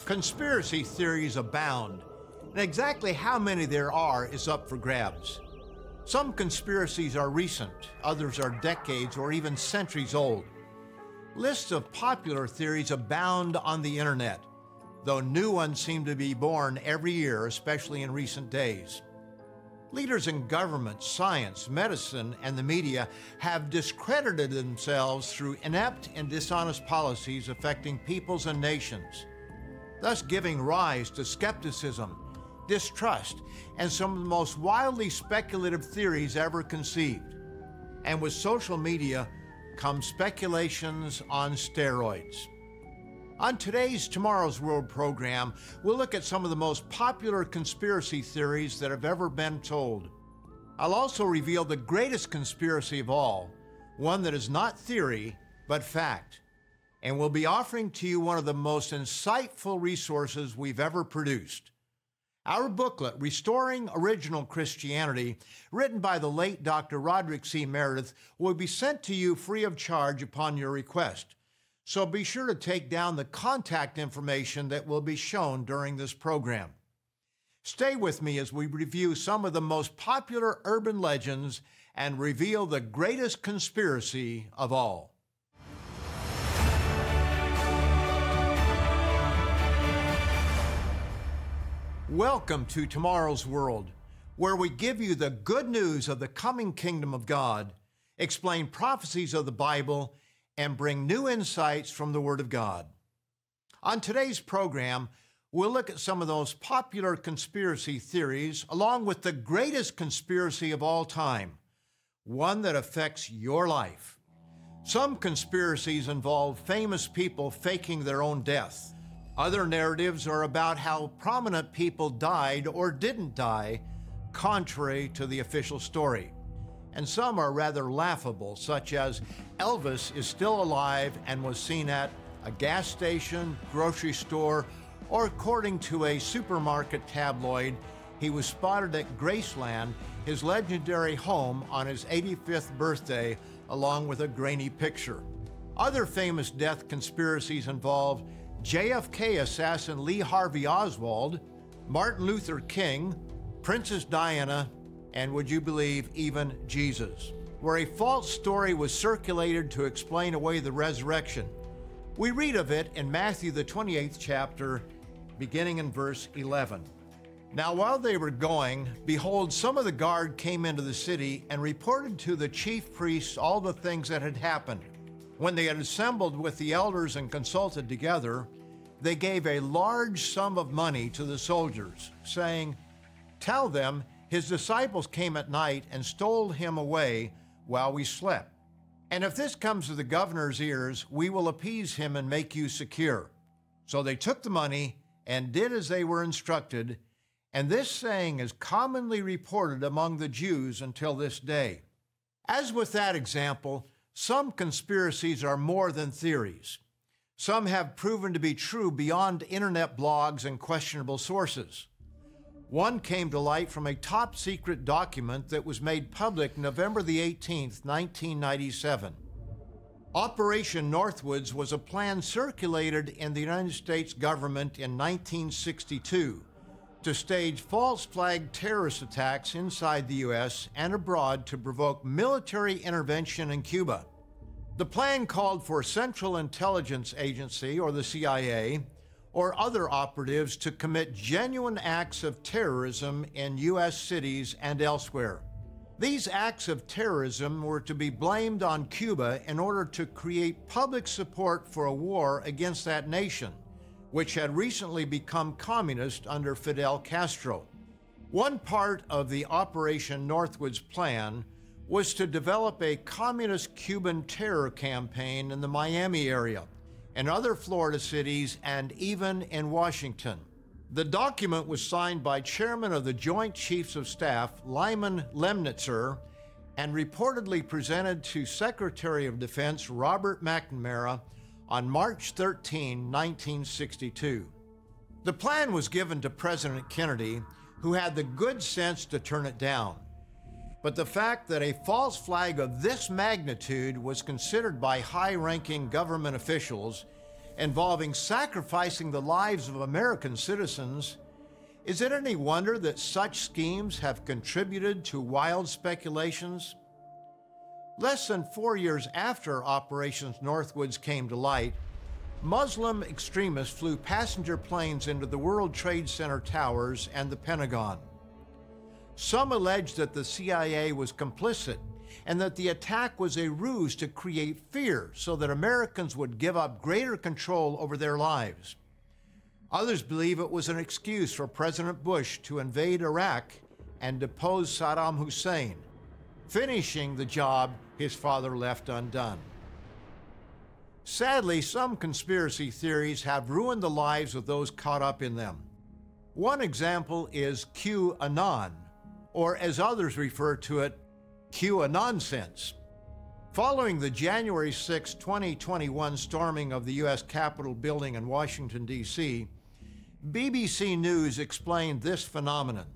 Conspiracy theories abound, and exactly how many there are is up for grabs. Some conspiracies are recent, others are decades or even centuries old. Lists of popular theories abound on the internet, though new ones seem to be born every year, especially in recent days. Leaders in government, science, medicine, and the media have discredited themselves through inept and dishonest policies affecting peoples and nations thus giving rise to skepticism, distrust, and some of the most wildly speculative theories ever conceived. And with social media come speculations on steroids. On today's Tomorrow's World program, we'll look at some of the most popular conspiracy theories that have ever been told. I'll also reveal the greatest conspiracy of all, one that is not theory, but fact and we'll be offering to you one of the most insightful resources we've ever produced. Our booklet, Restoring Original Christianity, written by the late Dr. Roderick C. Meredith, will be sent to you free of charge upon your request. So be sure to take down the contact information that will be shown during this program. Stay with me as we review some of the most popular urban legends and reveal the greatest conspiracy of all. Welcome to Tomorrow's World, where we give you the good news of the coming kingdom of God, explain prophecies of the Bible, and bring new insights from the Word of God. On today's program, we'll look at some of those popular conspiracy theories, along with the greatest conspiracy of all time, one that affects your life. Some conspiracies involve famous people faking their own death. Other narratives are about how prominent people died or didn't die, contrary to the official story. And some are rather laughable, such as Elvis is still alive and was seen at a gas station, grocery store, or according to a supermarket tabloid, he was spotted at Graceland, his legendary home, on his 85th birthday, along with a grainy picture. Other famous death conspiracies involve JFK assassin Lee Harvey Oswald, Martin Luther King, Princess Diana, and would you believe, even Jesus, where a false story was circulated to explain away the resurrection. We read of it in Matthew, the 28th chapter, beginning in verse 11. Now, while they were going, behold, some of the guard came into the city and reported to the chief priests all the things that had happened. When they had assembled with the elders and consulted together, they gave a large sum of money to the soldiers, saying, Tell them his disciples came at night and stole him away while we slept. And if this comes to the governor's ears, we will appease him and make you secure. So they took the money and did as they were instructed, and this saying is commonly reported among the Jews until this day. As with that example, some conspiracies are more than theories. Some have proven to be true beyond internet blogs and questionable sources. One came to light from a top secret document that was made public November the 18th, 1997. Operation Northwoods was a plan circulated in the United States government in 1962 to stage false flag terrorist attacks inside the U.S. and abroad to provoke military intervention in Cuba. The plan called for Central Intelligence Agency, or the CIA, or other operatives to commit genuine acts of terrorism in U.S. cities and elsewhere. These acts of terrorism were to be blamed on Cuba in order to create public support for a war against that nation which had recently become communist under Fidel Castro. One part of the Operation Northwoods plan was to develop a communist Cuban terror campaign in the Miami area, in other Florida cities, and even in Washington. The document was signed by Chairman of the Joint Chiefs of Staff, Lyman Lemnitzer, and reportedly presented to Secretary of Defense Robert McNamara on March 13, 1962. The plan was given to President Kennedy, who had the good sense to turn it down. But the fact that a false flag of this magnitude was considered by high ranking government officials involving sacrificing the lives of American citizens, is it any wonder that such schemes have contributed to wild speculations? Less than four years after Operations Northwoods came to light, Muslim extremists flew passenger planes into the World Trade Center towers and the Pentagon. Some alleged that the CIA was complicit and that the attack was a ruse to create fear so that Americans would give up greater control over their lives. Others believe it was an excuse for President Bush to invade Iraq and depose Saddam Hussein, finishing the job his father left undone. Sadly, some conspiracy theories have ruined the lives of those caught up in them. One example is QAnon, or as others refer to it, QAnonsense. Following the January 6, 2021 storming of the U.S. Capitol building in Washington, D.C., BBC News explained this phenomenon.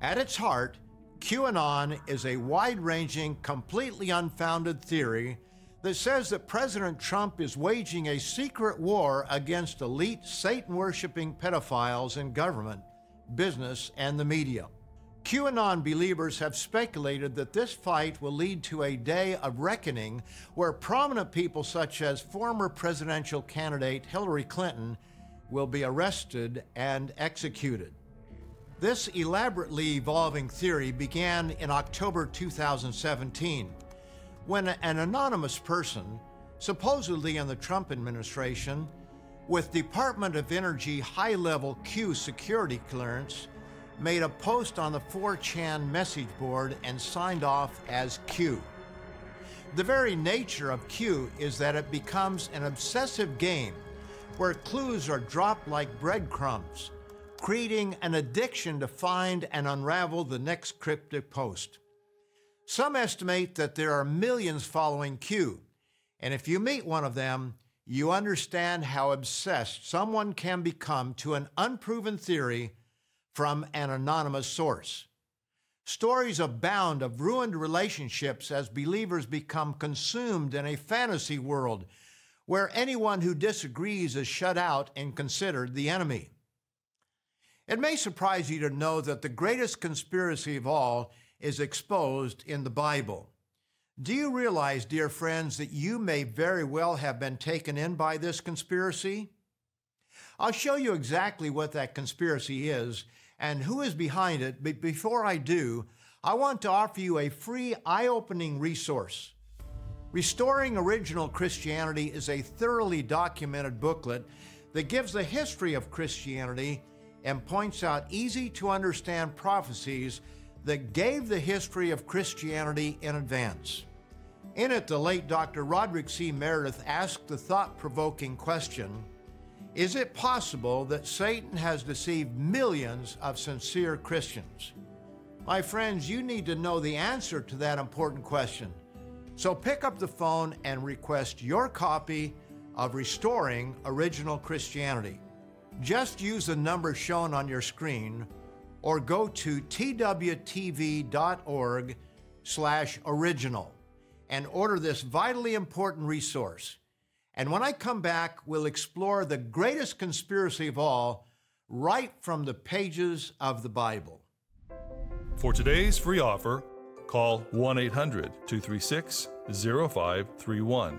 At its heart, QAnon is a wide ranging, completely unfounded theory that says that President Trump is waging a secret war against elite Satan worshiping pedophiles in government, business, and the media. QAnon believers have speculated that this fight will lead to a day of reckoning where prominent people such as former presidential candidate Hillary Clinton will be arrested and executed. This elaborately evolving theory began in October 2017 when an anonymous person, supposedly in the Trump administration, with Department of Energy high level Q security clearance, made a post on the 4chan message board and signed off as Q. The very nature of Q is that it becomes an obsessive game where clues are dropped like breadcrumbs, creating an addiction to find and unravel the next cryptic post. Some estimate that there are millions following Q, and if you meet one of them, you understand how obsessed someone can become to an unproven theory from an anonymous source. Stories abound of ruined relationships as believers become consumed in a fantasy world where anyone who disagrees is shut out and considered the enemy. It may surprise you to know that the greatest conspiracy of all is exposed in the Bible. Do you realize, dear friends, that you may very well have been taken in by this conspiracy? I'll show you exactly what that conspiracy is and who is behind it, but before I do, I want to offer you a free, eye opening resource. Restoring Original Christianity is a thoroughly documented booklet that gives the history of Christianity and points out easy to understand prophecies that gave the history of Christianity in advance. In it, the late Dr. Roderick C. Meredith asked the thought provoking question Is it possible that Satan has deceived millions of sincere Christians? My friends, you need to know the answer to that important question. So pick up the phone and request your copy of Restoring Original Christianity. Just use the number shown on your screen or go to twtv.org slash original and order this vitally important resource. And when I come back, we'll explore the greatest conspiracy of all right from the pages of the Bible. For today's free offer, call 1 800 236 0531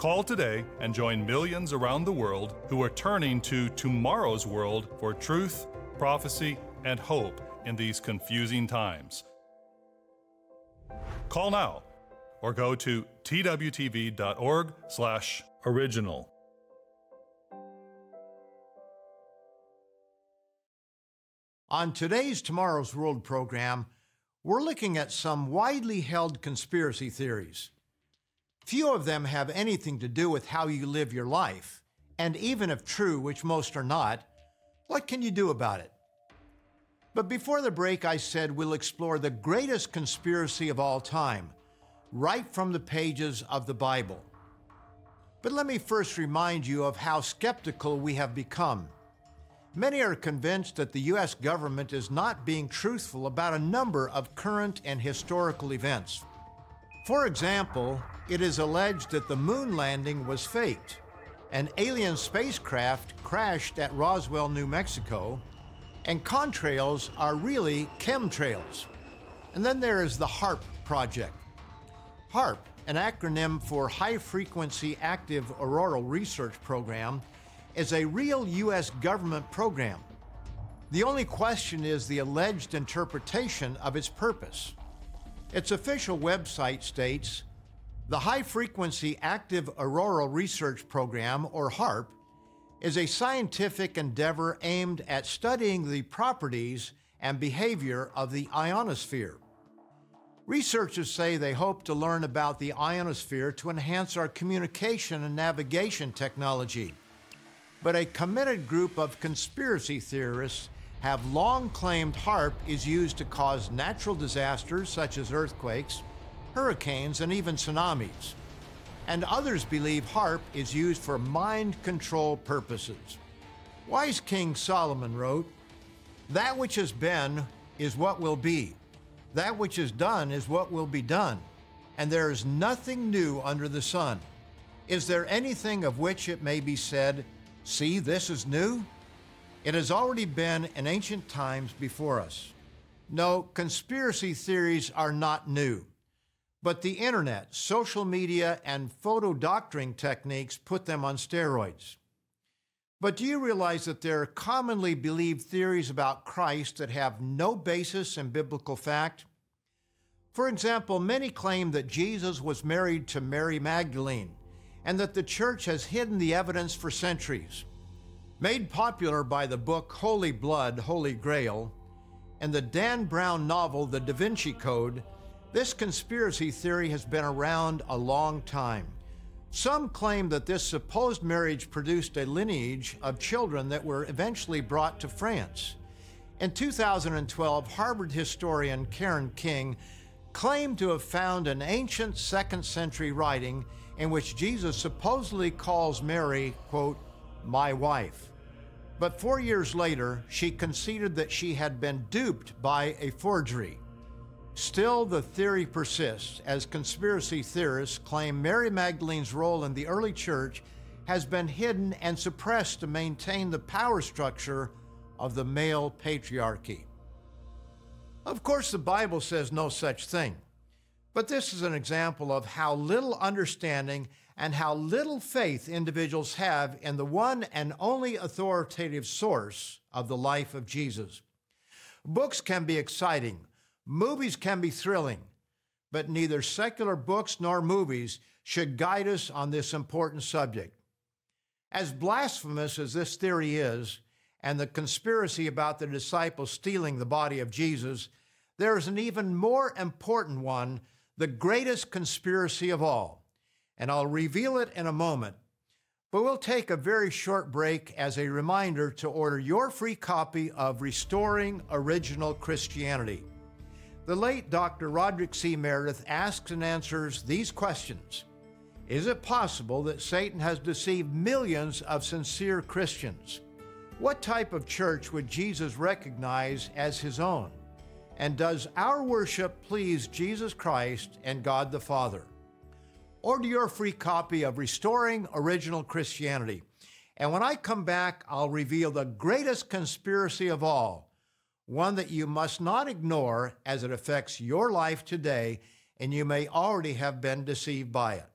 Call today and join millions around the world who are turning to tomorrow's world for truth, prophecy, and hope in these confusing times. Call now or go to twtv.org/original. On today's Tomorrow's World program, we're looking at some widely held conspiracy theories. Few of them have anything to do with how you live your life, and even if true, which most are not, what can you do about it? But before the break, I said we'll explore the greatest conspiracy of all time, right from the pages of the Bible. But let me first remind you of how skeptical we have become. Many are convinced that the U.S. government is not being truthful about a number of current and historical events. For example, it is alleged that the moon landing was faked. An alien spacecraft crashed at Roswell, New Mexico, and contrails are really chemtrails. And then there is the HAARP project. HAARP, an acronym for High Frequency Active Auroral Research Program, is a real U.S. government program. The only question is the alleged interpretation of its purpose. Its official website states the High Frequency Active Auroral Research Program, or HAARP, is a scientific endeavor aimed at studying the properties and behavior of the ionosphere. Researchers say they hope to learn about the ionosphere to enhance our communication and navigation technology. But a committed group of conspiracy theorists have long claimed HAARP is used to cause natural disasters such as earthquakes, hurricanes, and even tsunamis. And others believe HAARP is used for mind control purposes. Wise King Solomon wrote, That which has been is what will be that which is done is what will be done, and there is nothing new under the sun. Is there anything of which it may be said, See, this is new? It has already been in ancient times before us. No, conspiracy theories are not new. But the internet, social media, and photo doctoring techniques put them on steroids. But do you realize that there are commonly believed theories about Christ that have no basis in biblical fact? For example, many claim that Jesus was married to Mary Magdalene and that the church has hidden the evidence for centuries. Made popular by the book Holy Blood, Holy Grail, and the Dan Brown novel The Da Vinci Code, this conspiracy theory has been around a long time. Some claim that this supposed marriage produced a lineage of children that were eventually brought to France. In 2012, Harvard historian Karen King claimed to have found an ancient second century writing in which Jesus supposedly calls Mary, quote, my wife. But four years later, she conceded that she had been duped by a forgery. Still, the theory persists as conspiracy theorists claim Mary Magdalene's role in the early church has been hidden and suppressed to maintain the power structure of the male patriarchy. Of course, the Bible says no such thing, but this is an example of how little understanding and how little faith individuals have in the one and only authoritative source of the life of Jesus. Books can be exciting Movies can be thrilling, but neither secular books nor movies should guide us on this important subject. As blasphemous as this theory is, and the conspiracy about the disciples stealing the body of Jesus, there is an even more important one, the greatest conspiracy of all. And I'll reveal it in a moment. But we'll take a very short break as a reminder to order your free copy of Restoring Original Christianity. The late Dr. Roderick C. Meredith asks and answers these questions Is it possible that Satan has deceived millions of sincere Christians? What type of church would Jesus recognize as his own? And does our worship please Jesus Christ and God the Father? Order your free copy of Restoring Original Christianity. And when I come back, I'll reveal the greatest conspiracy of all one that you must not ignore as it affects your life today, and you may already have been deceived by it.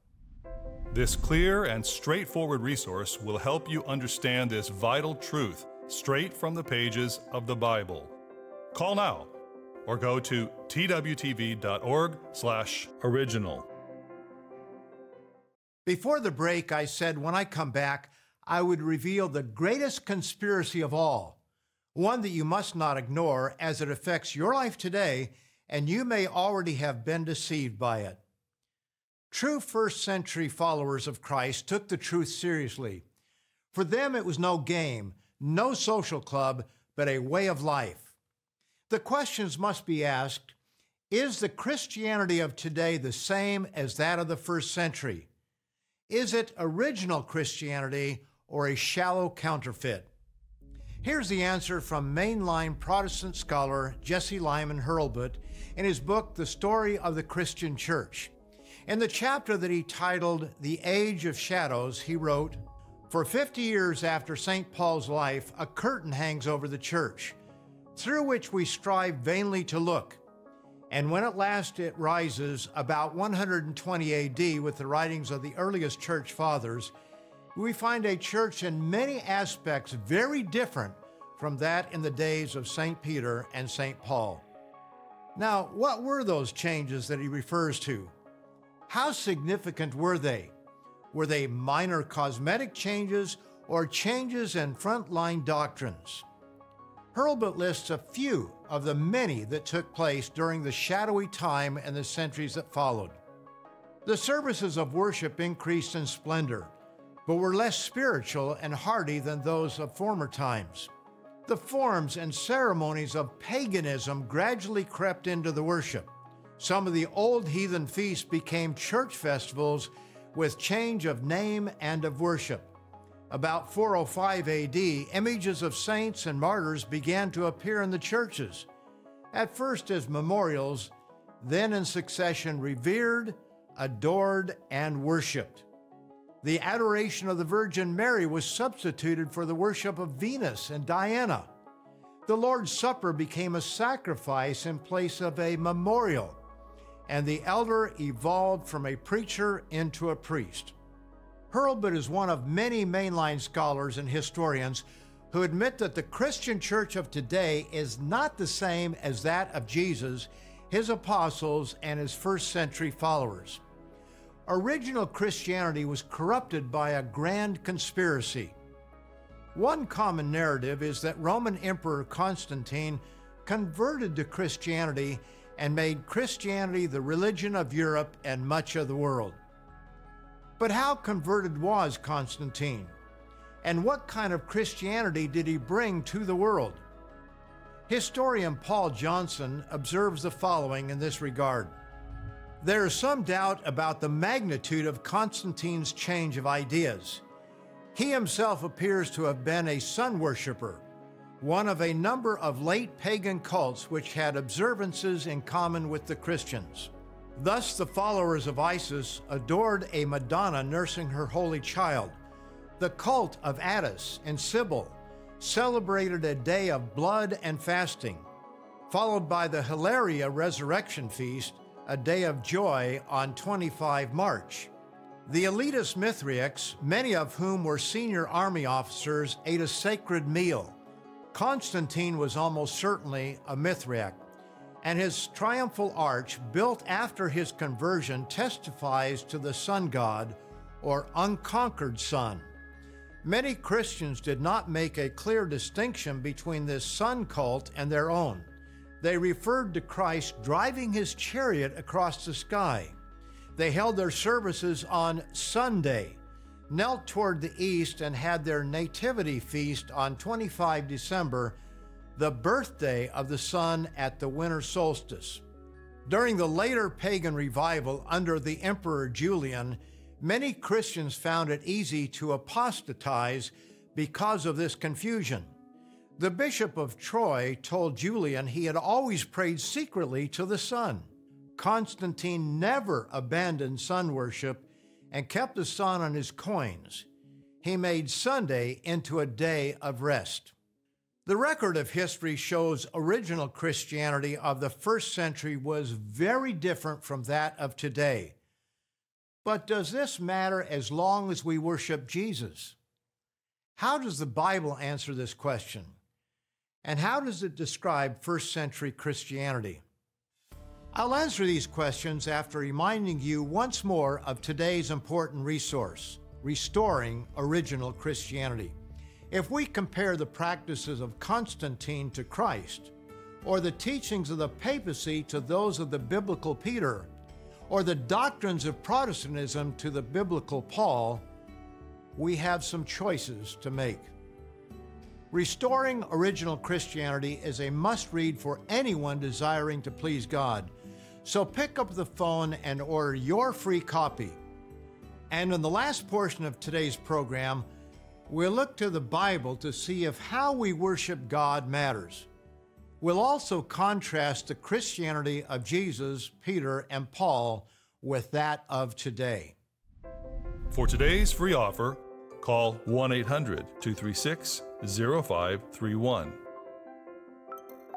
This clear and straightforward resource will help you understand this vital truth straight from the pages of the Bible. Call now or go to twtv.org/original. Before the break, I said when I come back, I would reveal the greatest conspiracy of all one that you must not ignore as it affects your life today, and you may already have been deceived by it. True first century followers of Christ took the truth seriously. For them, it was no game, no social club, but a way of life. The questions must be asked Is the Christianity of today the same as that of the first century? Is it original Christianity or a shallow counterfeit? Here's the answer from mainline Protestant scholar Jesse Lyman Hurlbut in his book, The Story of the Christian Church. In the chapter that he titled The Age of Shadows, he wrote, For 50 years after St. Paul's life, a curtain hangs over the church, through which we strive vainly to look. And when at last it rises, about 120 AD, with the writings of the earliest church fathers, we find a church in many aspects very different from that in the days of St. Peter and St. Paul. Now, what were those changes that he refers to? How significant were they? Were they minor cosmetic changes or changes in frontline doctrines? Hurlbut lists a few of the many that took place during the shadowy time and the centuries that followed. The services of worship increased in splendor, but were less spiritual and hearty than those of former times. The forms and ceremonies of paganism gradually crept into the worship. Some of the old heathen feasts became church festivals with change of name and of worship. About 405 AD, images of saints and martyrs began to appear in the churches, at first as memorials, then in succession revered, adored, and worshiped. The adoration of the Virgin Mary was substituted for the worship of Venus and Diana. The Lord's Supper became a sacrifice in place of a memorial and the elder evolved from a preacher into a priest. Hurlbut is one of many mainline scholars and historians who admit that the Christian church of today is not the same as that of Jesus, his apostles, and his first century followers. Original Christianity was corrupted by a grand conspiracy. One common narrative is that Roman Emperor Constantine converted to Christianity and made Christianity the religion of Europe and much of the world. But how converted was Constantine? And what kind of Christianity did he bring to the world? Historian Paul Johnson observes the following in this regard. There is some doubt about the magnitude of Constantine's change of ideas. He himself appears to have been a sun worshiper one of a number of late pagan cults which had observances in common with the Christians. Thus, the followers of Isis adored a Madonna nursing her holy child. The cult of Attis and Cybele celebrated a day of blood and fasting, followed by the Hilaria Resurrection Feast, a day of joy on 25 March. The elitist Mithraics, many of whom were senior army officers, ate a sacred meal Constantine was almost certainly a Mithraic, and his triumphal arch, built after his conversion, testifies to the sun god or unconquered sun. Many Christians did not make a clear distinction between this sun cult and their own. They referred to Christ driving his chariot across the sky. They held their services on Sunday, knelt toward the east and had their nativity feast on 25 December, the birthday of the sun at the winter solstice. During the later pagan revival under the Emperor Julian, many Christians found it easy to apostatize because of this confusion. The Bishop of Troy told Julian he had always prayed secretly to the sun. Constantine never abandoned sun worship and kept the sun on his coins. He made Sunday into a day of rest. The record of history shows original Christianity of the first century was very different from that of today. But does this matter as long as we worship Jesus? How does the Bible answer this question? And how does it describe first century Christianity? I'll answer these questions after reminding you once more of today's important resource Restoring Original Christianity. If we compare the practices of Constantine to Christ, or the teachings of the papacy to those of the biblical Peter, or the doctrines of Protestantism to the biblical Paul, we have some choices to make. Restoring Original Christianity is a must read for anyone desiring to please God. So pick up the phone and order your free copy. And in the last portion of today's program, we'll look to the Bible to see if how we worship God matters. We'll also contrast the Christianity of Jesus, Peter, and Paul with that of today. For today's free offer, call 1 800 236 0531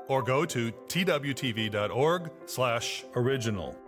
or go to twtv.org/original.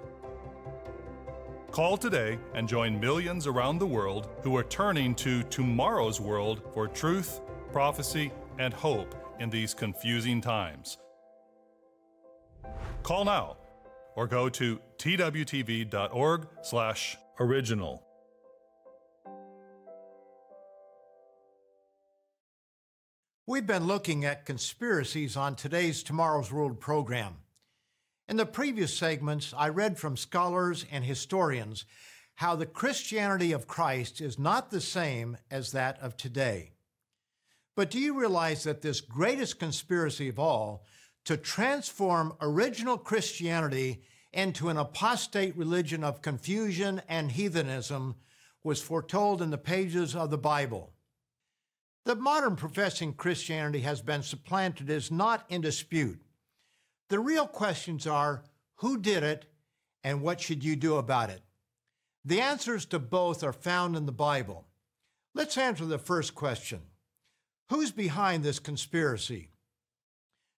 Call today and join millions around the world who are turning to tomorrow's world for truth, prophecy, and hope in these confusing times. Call now or go to twtv.org/original. We've been looking at conspiracies on today's Tomorrow's World program. In the previous segments, I read from scholars and historians how the Christianity of Christ is not the same as that of today. But do you realize that this greatest conspiracy of all, to transform original Christianity into an apostate religion of confusion and heathenism, was foretold in the pages of the Bible? The modern professing Christianity has been supplanted is not in dispute. The real questions are who did it and what should you do about it? The answers to both are found in the Bible. Let's answer the first question Who's behind this conspiracy?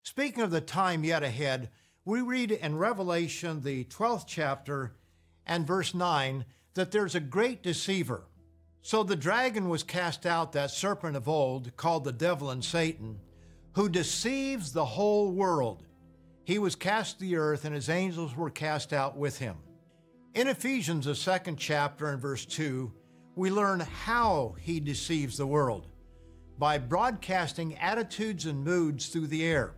Speaking of the time yet ahead, we read in Revelation, the 12th chapter and verse 9, that there's a great deceiver so the dragon was cast out, that serpent of old, called the devil and Satan, who deceives the whole world. He was cast to the earth, and his angels were cast out with him. In Ephesians, the second chapter and verse 2, we learn how he deceives the world by broadcasting attitudes and moods through the air.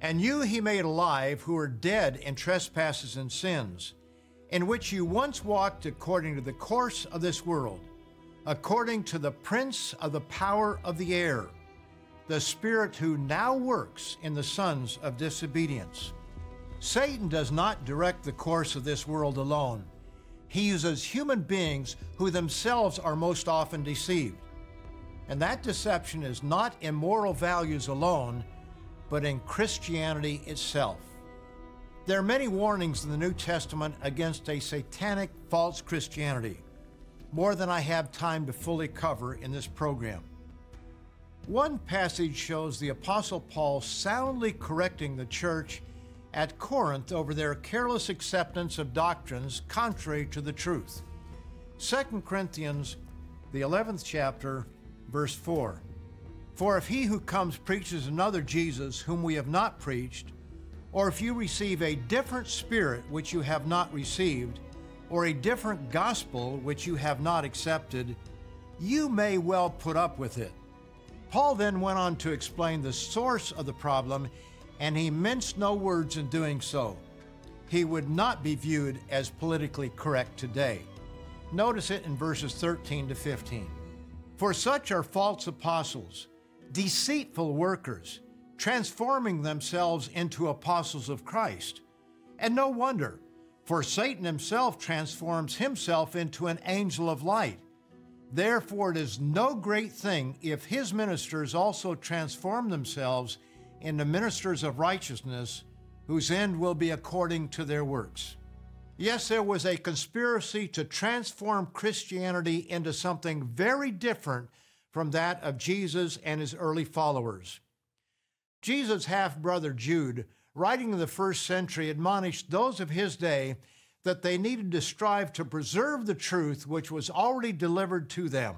And you he made alive who are dead in trespasses and sins, in which you once walked according to the course of this world according to the prince of the power of the air, the spirit who now works in the sons of disobedience. Satan does not direct the course of this world alone. He uses human beings who themselves are most often deceived. And that deception is not in moral values alone, but in Christianity itself. There are many warnings in the New Testament against a satanic false Christianity more than I have time to fully cover in this program. One passage shows the Apostle Paul soundly correcting the church at Corinth over their careless acceptance of doctrines contrary to the truth. 2 Corinthians, the 11th chapter, verse 4. For if he who comes preaches another Jesus whom we have not preached, or if you receive a different spirit which you have not received, or a different gospel which you have not accepted, you may well put up with it. Paul then went on to explain the source of the problem, and he minced no words in doing so. He would not be viewed as politically correct today. Notice it in verses 13 to 15. For such are false apostles, deceitful workers, transforming themselves into apostles of Christ. And no wonder for Satan himself transforms himself into an angel of light. Therefore, it is no great thing if his ministers also transform themselves into ministers of righteousness, whose end will be according to their works. Yes, there was a conspiracy to transform Christianity into something very different from that of Jesus and his early followers. Jesus' half brother Jude writing in the first century, admonished those of his day that they needed to strive to preserve the truth which was already delivered to them.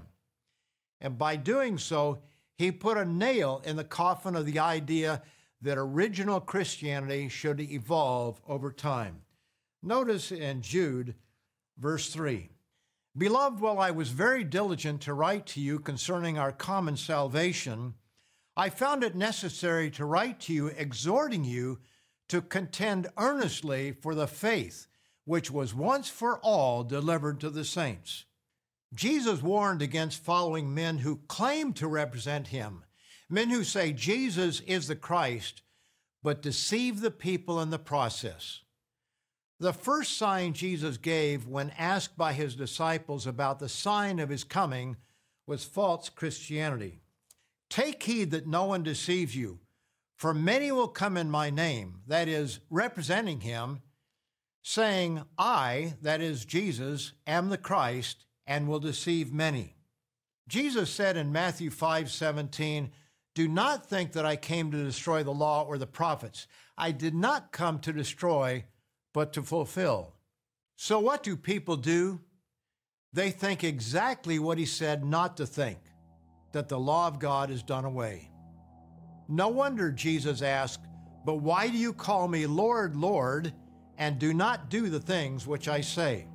And by doing so, he put a nail in the coffin of the idea that original Christianity should evolve over time. Notice in Jude, verse 3 Beloved, while I was very diligent to write to you concerning our common salvation, I found it necessary to write to you, exhorting you to contend earnestly for the faith which was once for all delivered to the saints. Jesus warned against following men who claim to represent him, men who say Jesus is the Christ, but deceive the people in the process. The first sign Jesus gave when asked by his disciples about the sign of his coming was false Christianity. Take heed that no one deceives you, for many will come in my name, that is, representing him, saying, I, that is Jesus, am the Christ, and will deceive many. Jesus said in Matthew 5 17, Do not think that I came to destroy the law or the prophets. I did not come to destroy, but to fulfill. So, what do people do? They think exactly what he said not to think that the law of God is done away. No wonder Jesus asked, But why do you call me Lord, Lord, and do not do the things which I say?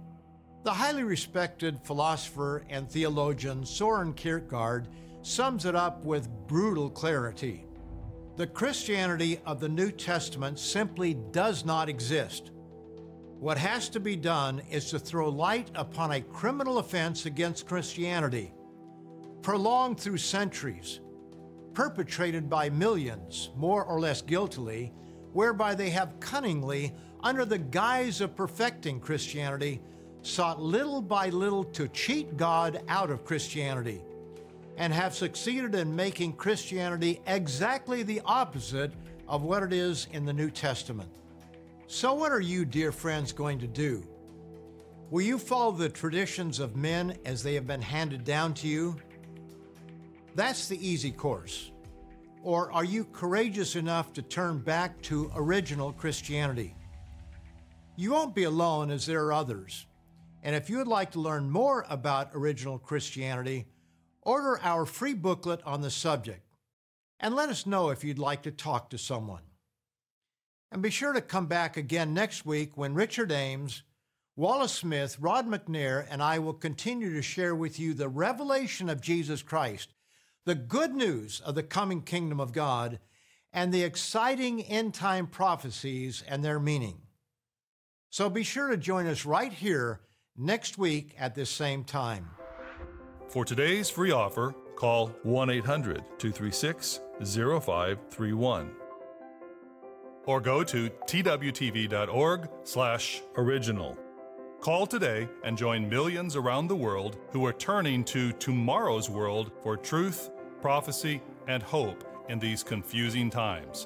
The highly respected philosopher and theologian Soren Kierkegaard sums it up with brutal clarity. The Christianity of the New Testament simply does not exist. What has to be done is to throw light upon a criminal offense against Christianity, prolonged through centuries, perpetrated by millions, more or less guiltily, whereby they have cunningly, under the guise of perfecting Christianity, sought little by little to cheat God out of Christianity, and have succeeded in making Christianity exactly the opposite of what it is in the New Testament. So, what are you, dear friends, going to do? Will you follow the traditions of men as they have been handed down to you? That's the easy course. Or are you courageous enough to turn back to original Christianity? You won't be alone as there are others. And if you would like to learn more about original Christianity, order our free booklet on the subject and let us know if you'd like to talk to someone. And be sure to come back again next week when Richard Ames, Wallace Smith, Rod McNair, and I will continue to share with you the revelation of Jesus Christ the good news of the coming kingdom of God, and the exciting end time prophecies and their meaning. So be sure to join us right here next week at this same time. For today's free offer, call 1 800 236 0531 or go to twtv.org/original. Call today and join millions around the world who are turning to tomorrow's world for truth prophecy, and hope in these confusing times.